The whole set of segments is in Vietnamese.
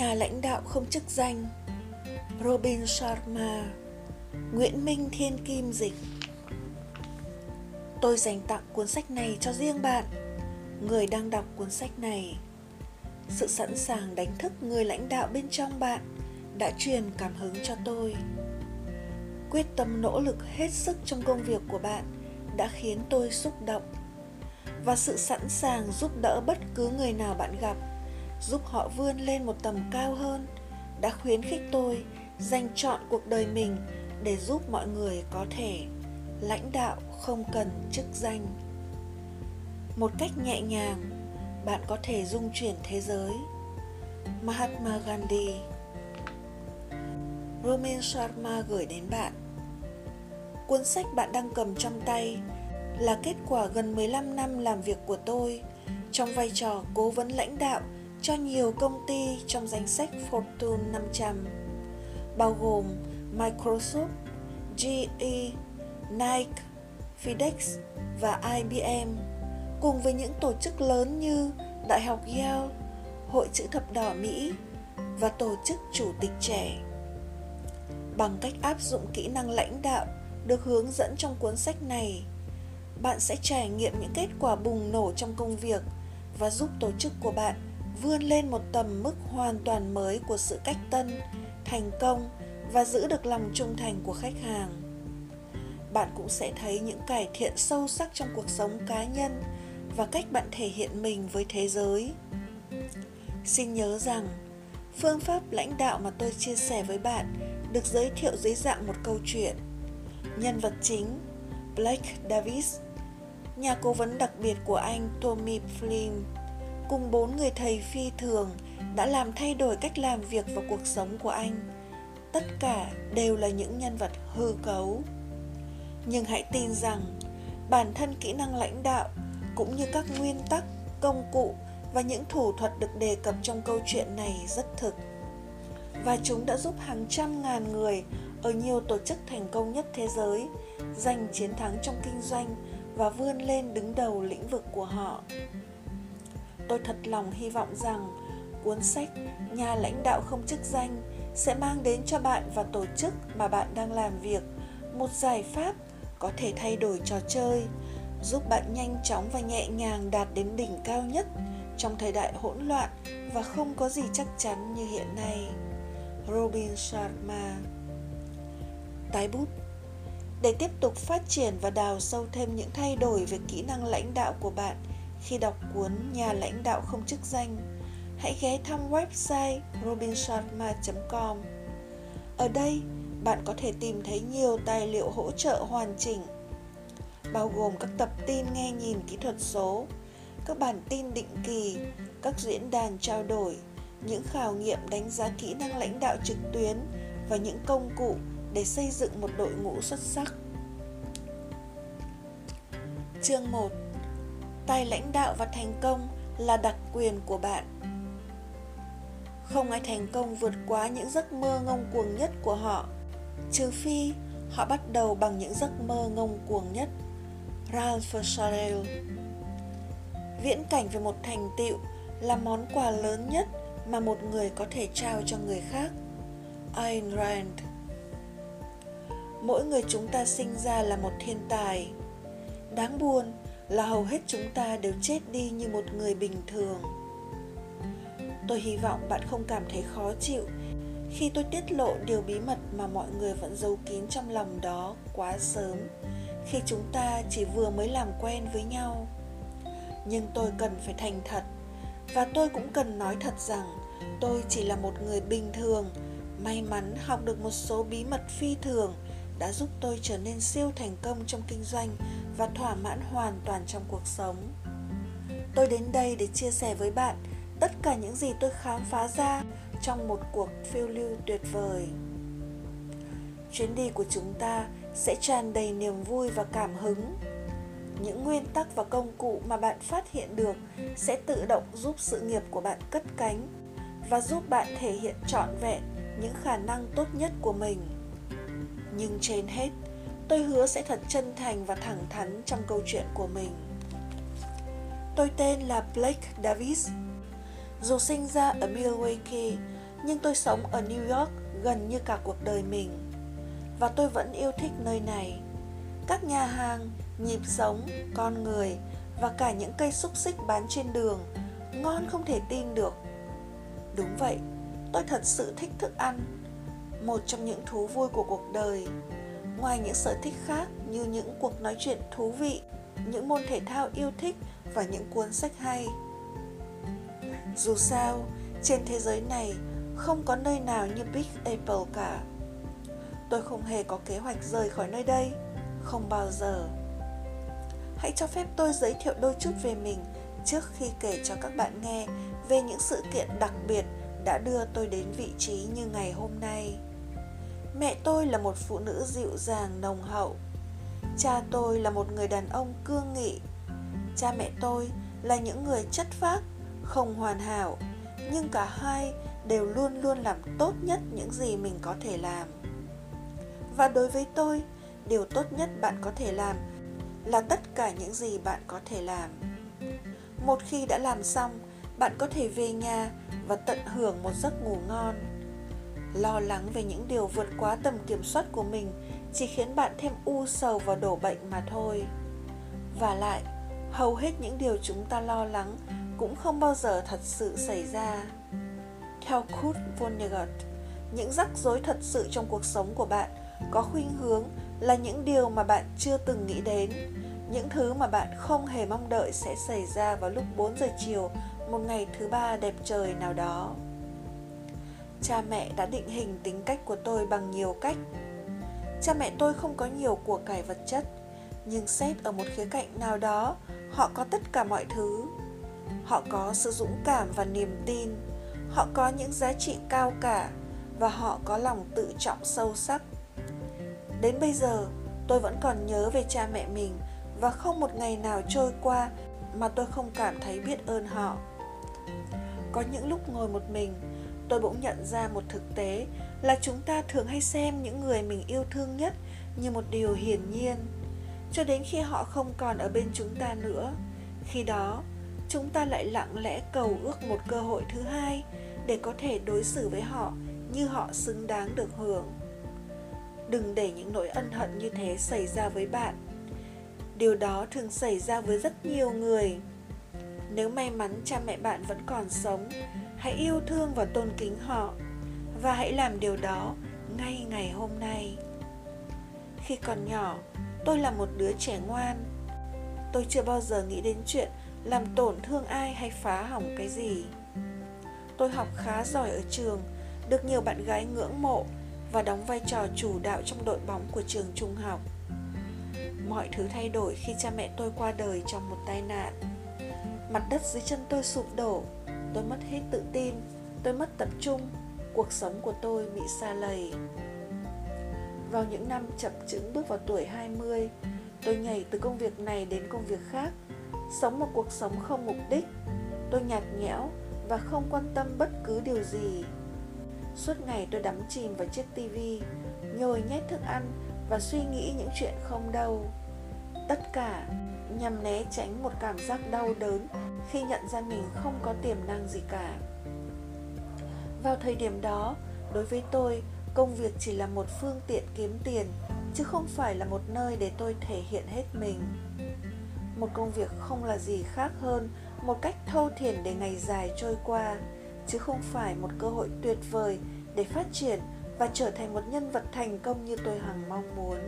nhà lãnh đạo không chức danh, Robin Sharma, Nguyễn Minh Thiên Kim Dịch. Tôi dành tặng cuốn sách này cho riêng bạn, Người đang đọc cuốn sách này. Sự sẵn sàng đánh thức người lãnh đạo bên trong bạn Đã truyền cảm hứng cho tôi. Quyết tâm nỗ lực hết sức trong công việc của bạn Đã khiến tôi xúc động. Và sự sẵn sàng giúp đỡ bất cứ người nào bạn gặp Giúp họ vươn lên một tầm cao hơn, Đã khuyến khích tôi dành chọn cuộc đời mình để giúp mọi người có thể lãnh đạo không cần chức danh. Một cách nhẹ nhàng, bạn có thể dung chuyển thế giới. Mahatma gandhi. Romin sharma gửi đến bạn. Cuốn sách bạn đang cầm trong tay là kết quả gần 15 năm làm việc của tôi trong vai trò cố vấn lãnh đạo cho nhiều công ty trong danh sách Fortune 500 bao gồm Microsoft, GE, Nike, FedEx và IBM cùng với những tổ chức lớn như Đại học Yale, Hội chữ thập đỏ Mỹ và tổ chức chủ tịch trẻ. Bằng cách áp dụng kỹ năng lãnh đạo được hướng dẫn trong cuốn sách này, bạn sẽ trải nghiệm những kết quả bùng nổ trong công việc và giúp tổ chức của bạn vươn lên một tầm mức hoàn toàn mới của sự cách tân, thành công và giữ được lòng trung thành của khách hàng. Bạn cũng sẽ thấy những cải thiện sâu sắc trong cuộc sống cá nhân và cách bạn thể hiện mình với thế giới. Xin nhớ rằng, phương pháp lãnh đạo mà tôi chia sẻ với bạn được giới thiệu dưới dạng một câu chuyện. Nhân vật chính, blake davis, nhà cố vấn đặc biệt của anh tommy flynn cùng bốn người thầy phi thường đã làm thay đổi cách làm việc và cuộc sống của anh. Tất cả đều là những nhân vật hư cấu. Nhưng hãy tin rằng, bản thân kỹ năng lãnh đạo cũng như các nguyên tắc, công cụ và những thủ thuật được đề cập trong câu chuyện này rất thực. Và chúng đã giúp hàng trăm ngàn người ở nhiều tổ chức thành công nhất thế giới giành chiến thắng trong kinh doanh và vươn lên đứng đầu lĩnh vực của họ tôi thật lòng hy vọng rằng cuốn sách nhà lãnh đạo không chức danh sẽ mang đến cho bạn và tổ chức mà bạn đang làm việc một giải pháp có thể thay đổi trò chơi, giúp bạn nhanh chóng và nhẹ nhàng đạt đến đỉnh cao nhất trong thời đại hỗn loạn và không có gì chắc chắn như hiện nay. Robin sharma. Tái bút. Để tiếp tục phát triển và đào sâu thêm những thay đổi về kỹ năng lãnh đạo của bạn khi đọc cuốn nhà lãnh đạo không chức danh hãy ghé thăm website robinsharma.com. Ở đây, bạn có thể tìm thấy nhiều tài liệu hỗ trợ hoàn chỉnh, bao gồm các tập tin nghe nhìn kỹ thuật số, các bản tin định kỳ, các diễn đàn trao đổi, những khảo nghiệm đánh giá kỹ năng lãnh đạo trực tuyến và những công cụ để xây dựng một đội ngũ xuất sắc. Chương 1 Tài lãnh đạo và thành công là đặc quyền của bạn. Không ai thành công vượt quá những giấc mơ ngông cuồng nhất của họ, trừ phi họ bắt đầu bằng những giấc mơ ngông cuồng nhất. Ralph Sarell. Viễn cảnh về một thành tựu là món quà lớn nhất mà một người có thể trao cho người khác. Ayn Rand. Mỗi người chúng ta sinh ra là một thiên tài. Đáng buồn là hầu hết chúng ta đều chết đi như một người bình thường. Tôi hy vọng bạn không cảm thấy khó chịu khi tôi tiết lộ điều bí mật mà mọi người vẫn giấu kín trong lòng đó quá sớm, khi chúng ta chỉ vừa mới làm quen với nhau. Nhưng tôi cần phải thành thật, và tôi cũng cần nói thật rằng tôi chỉ là một người bình thường. May mắn học được một số bí mật phi thường đã giúp tôi trở nên siêu thành công trong kinh doanh và thỏa mãn hoàn toàn trong cuộc sống. Tôi đến đây để chia sẻ với bạn tất cả những gì tôi khám phá ra trong một cuộc phiêu lưu tuyệt vời. Chuyến đi của chúng ta sẽ tràn đầy niềm vui và cảm hứng. Những nguyên tắc và công cụ mà bạn phát hiện được sẽ tự động giúp sự nghiệp của bạn cất cánh và giúp bạn thể hiện trọn vẹn những khả năng tốt nhất của mình. Nhưng trên hết tôi hứa sẽ thật chân thành và thẳng thắn trong câu chuyện của mình. Tôi tên là blake davis. Dù sinh ra ở Milwaukee, nhưng tôi sống ở New York gần như cả cuộc đời mình. Và tôi vẫn yêu thích nơi này. Các nhà hàng nhịp sống con người và cả những cây xúc xích bán trên đường ngon không thể tin được. Đúng vậy tôi thật sự thích thức ăn một trong những thú vui của cuộc đời ngoài những sở thích khác như những cuộc nói chuyện thú vị, những môn thể thao yêu thích và những cuốn sách hay. Dù sao, trên thế giới này không có nơi nào như big apple cả. Tôi không hề có kế hoạch rời khỏi nơi đây, không bao giờ. Hãy cho phép tôi giới thiệu đôi chút về mình trước khi kể cho các bạn nghe về những sự kiện đặc biệt đã đưa tôi đến vị trí như ngày hôm nay mẹ tôi là một phụ nữ dịu dàng, nồng hậu. Cha tôi là một người đàn ông cương nghị. Cha mẹ tôi là những người chất phác, không hoàn hảo, nhưng cả hai đều luôn luôn làm tốt nhất những gì mình có thể làm. Và đối với tôi, điều tốt nhất bạn có thể làm là tất cả những gì bạn có thể làm. Một khi đã làm xong, bạn có thể về nhà và tận hưởng một giấc ngủ ngon lo lắng về những điều vượt quá tầm kiểm soát của mình, chỉ khiến bạn thêm u sầu và đổ bệnh mà thôi và lại, hầu hết những điều chúng ta lo lắng cũng không bao giờ thật sự xảy ra theo Kurt Vonnegut, những rắc rối thật sự trong cuộc sống của bạn có khuynh hướng là những điều mà bạn chưa từng nghĩ đến, những thứ mà bạn không hề mong đợi sẽ xảy ra vào lúc 4 giờ chiều một ngày thứ ba đẹp trời nào đó. Cha mẹ đã định hình tính cách của tôi bằng nhiều cách. Cha mẹ tôi không có nhiều của cải vật chất, nhưng xét ở một khía cạnh nào đó, họ có tất cả mọi thứ. Họ có sự dũng cảm và niềm tin, họ có những giá trị cao cả và họ có lòng tự trọng sâu sắc. Đến bây giờ, tôi vẫn còn nhớ về cha mẹ mình và không một ngày nào trôi qua mà tôi không cảm thấy biết ơn họ có những lúc ngồi một mình tôi bỗng nhận ra một thực tế là chúng ta thường hay xem những người mình yêu thương nhất như một điều hiển nhiên. Cho đến khi họ không còn ở bên chúng ta nữa, khi đó, chúng ta lại lặng lẽ cầu ước một cơ hội thứ hai để có thể đối xử với họ như họ xứng đáng được hưởng. Đừng để những nỗi ân hận như thế xảy ra với bạn. Điều đó thường xảy ra với rất nhiều người. Nếu may mắn cha mẹ bạn vẫn còn sống hãy yêu thương và tôn kính họ, và hãy làm điều đó ngay ngày hôm nay. Khi còn nhỏ, tôi là một đứa trẻ ngoan. Tôi chưa bao giờ nghĩ đến chuyện làm tổn thương ai hay phá hỏng cái gì. Tôi học khá giỏi ở trường, được nhiều bạn gái ngưỡng mộ và đóng vai trò chủ đạo trong đội bóng của trường trung học. Mọi thứ thay đổi khi cha mẹ tôi qua đời trong một tai nạn. Mặt đất dưới chân tôi sụp đổ tôi mất hết tự tin, tôi mất tập trung, cuộc sống của tôi bị xa lầy. Vào những năm chập chững bước vào tuổi 20 tôi nhảy từ công việc này đến công việc khác, sống một cuộc sống không mục đích. Tôi nhạt nhẽo và không quan tâm bất cứ điều gì. Suốt ngày tôi đắm chìm vào chiếc tivi nhồi nhét thức ăn và suy nghĩ những chuyện không đâu tất cả nhằm né tránh một cảm giác đau đớn khi nhận ra mình không có tiềm năng gì cả. Vào thời điểm đó, đối với tôi, công việc chỉ là một phương tiện kiếm tiền, chứ không phải là một nơi để tôi thể hiện hết mình. Một công việc không là gì khác hơn một cách thâu thiền để ngày dài trôi qua, chứ không phải một cơ hội tuyệt vời để phát triển và trở thành một nhân vật thành công như tôi hằng mong muốn.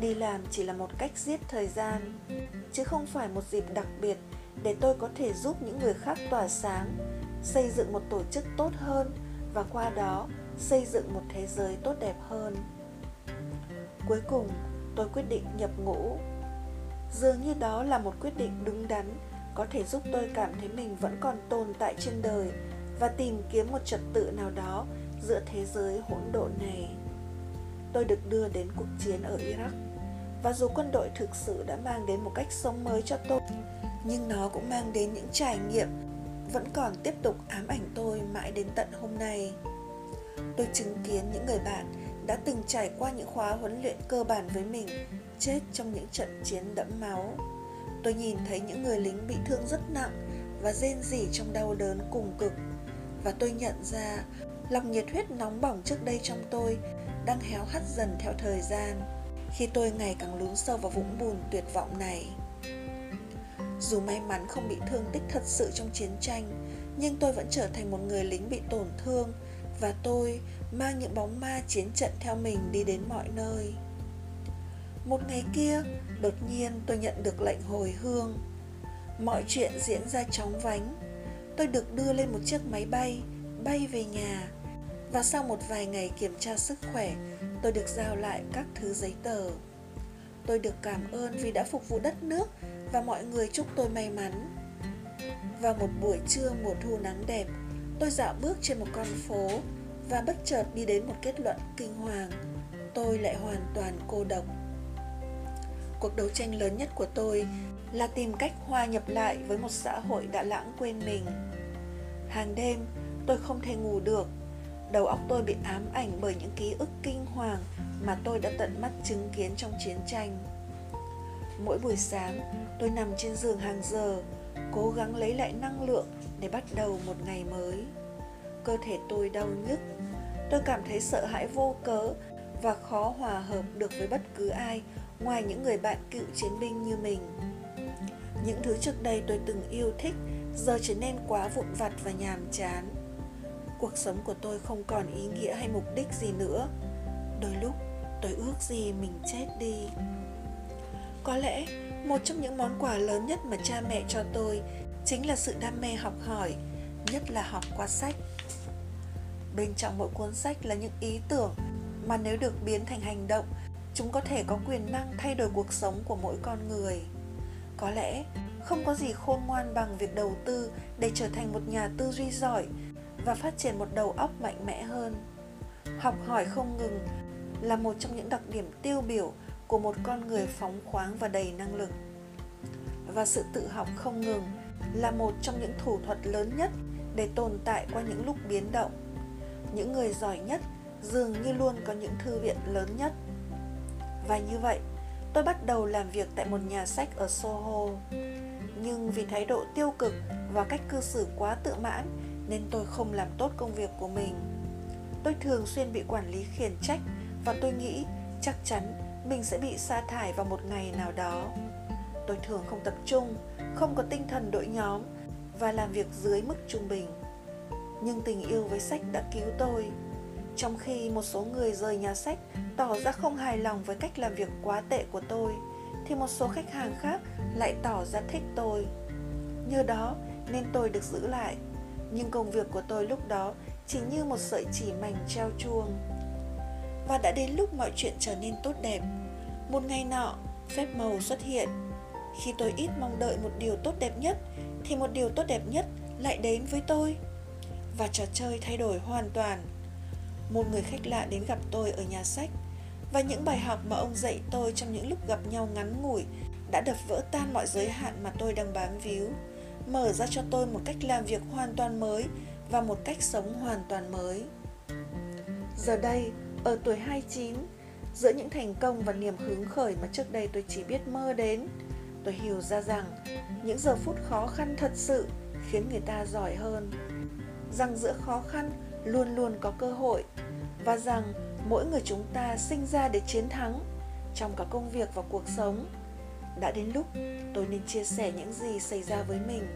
Đi làm chỉ là một cách giết thời gian, chứ không phải một dịp đặc biệt để tôi có thể giúp những người khác tỏa sáng, xây dựng một tổ chức tốt hơn và qua đó xây dựng một thế giới tốt đẹp hơn. Cuối cùng, tôi quyết định nhập ngũ. Dường như đó là một quyết định đúng đắn, có thể giúp tôi cảm thấy mình vẫn còn tồn tại trên đời và tìm kiếm một trật tự nào đó giữa thế giới hỗn độn này. Tôi được đưa đến cuộc chiến ở iraq và dù quân đội thực sự đã mang đến một cách sống mới cho tôi, nhưng nó cũng mang đến những trải nghiệm vẫn còn tiếp tục ám ảnh tôi mãi đến tận hôm nay. Tôi chứng kiến những người bạn đã từng trải qua những khóa huấn luyện cơ bản với mình, chết trong những trận chiến đẫm máu. Tôi nhìn thấy những người lính bị thương rất nặng và rên rỉ trong đau đớn cùng cực. Và tôi nhận ra lòng nhiệt huyết nóng bỏng trước đây trong tôi đang héo hắt dần theo thời gian khi tôi ngày càng lún sâu vào vũng bùn tuyệt vọng này. Dù may mắn không bị thương tích thật sự trong chiến tranh, nhưng tôi vẫn trở thành một người lính bị tổn thương và tôi mang những bóng ma chiến trận theo mình đi đến mọi nơi. Một ngày kia, đột nhiên tôi nhận được lệnh hồi hương. Mọi chuyện diễn ra chóng vánh. Tôi được đưa lên một chiếc máy bay bay về nhà và sau một vài ngày kiểm tra sức khỏe tôi được giao lại các thứ giấy tờ. Tôi được cảm ơn vì đã phục vụ đất nước và mọi người chúc tôi may mắn. Vào một buổi trưa mùa thu nắng đẹp, tôi dạo bước trên một con phố và bất chợt đi đến một kết luận kinh hoàng. Tôi lại hoàn toàn cô độc. Cuộc đấu tranh lớn nhất của tôi là tìm cách hòa nhập lại với một xã hội đã lãng quên mình. Hàng đêm, tôi không thể ngủ được đầu óc tôi bị ám ảnh bởi những ký ức kinh hoàng mà tôi đã tận mắt chứng kiến trong chiến tranh. Mỗi buổi sáng, tôi nằm trên giường hàng giờ, cố gắng lấy lại năng lượng để bắt đầu một ngày mới. Cơ thể tôi đau nhức. Tôi cảm thấy sợ hãi vô cớ và khó hòa hợp được với bất cứ ai ngoài những người bạn cựu chiến binh như mình. Những thứ trước đây tôi từng yêu thích giờ trở nên quá vụn vặt và nhàm chán cuộc sống của tôi không còn ý nghĩa hay mục đích gì nữa. Đôi lúc, tôi ước gì mình chết đi. Có lẽ, một trong những món quà lớn nhất mà cha mẹ cho tôi chính là sự đam mê học hỏi, nhất là học qua sách. Bên trong mỗi cuốn sách là những ý tưởng mà nếu được biến thành hành động, chúng có thể có quyền năng thay đổi cuộc sống của mỗi con người. Có lẽ, không có gì khôn ngoan bằng việc đầu tư để trở thành một nhà tư duy giỏi và phát triển một đầu óc mạnh mẽ hơn. Học hỏi không ngừng là một trong những đặc điểm tiêu biểu của một con người phóng khoáng và đầy năng lực. Và sự tự học không ngừng là một trong những thủ thuật lớn nhất để tồn tại qua những lúc biến động. Những người giỏi nhất dường như luôn có những thư viện lớn nhất. Và như vậy, tôi bắt đầu làm việc tại một nhà sách ở soho. Nhưng vì thái độ tiêu cực và cách cư xử quá tự mãn nên tôi không làm tốt công việc của mình. Tôi thường xuyên bị quản lý khiển trách và tôi nghĩ chắc chắn mình sẽ bị sa thải vào một ngày nào đó. Tôi thường không tập trung, không có tinh thần đội nhóm và làm việc dưới mức trung bình. Nhưng tình yêu với sách đã cứu tôi. Trong khi một số người rời nhà sách tỏ ra không hài lòng với cách làm việc quá tệ của tôi, thì một số khách hàng khác lại tỏ ra thích tôi. Nhờ đó nên tôi được giữ lại nhưng công việc của tôi lúc đó chỉ như một sợi chỉ mảnh treo chuông. Và đã đến lúc mọi chuyện trở nên tốt đẹp. Một ngày nọ, phép màu xuất hiện. Khi tôi ít mong đợi một điều tốt đẹp nhất, thì một điều tốt đẹp nhất lại đến với tôi. Và trò chơi thay đổi hoàn toàn. Một người khách lạ đến gặp tôi ở nhà sách. Và những bài học mà ông dạy tôi trong những lúc gặp nhau ngắn ngủi đã đập vỡ tan mọi giới hạn mà tôi đang bám víu mở ra cho tôi một cách làm việc hoàn toàn mới và một cách sống hoàn toàn mới. Giờ đây, ở tuổi 29, giữa những thành công và niềm hứng khởi mà trước đây tôi chỉ biết mơ đến, tôi hiểu ra rằng những giờ phút khó khăn thật sự khiến người ta giỏi hơn. Rằng giữa khó khăn luôn luôn có cơ hội và rằng mỗi người chúng ta sinh ra để chiến thắng trong cả công việc và cuộc sống đã đến lúc tôi nên chia sẻ những gì xảy ra với mình.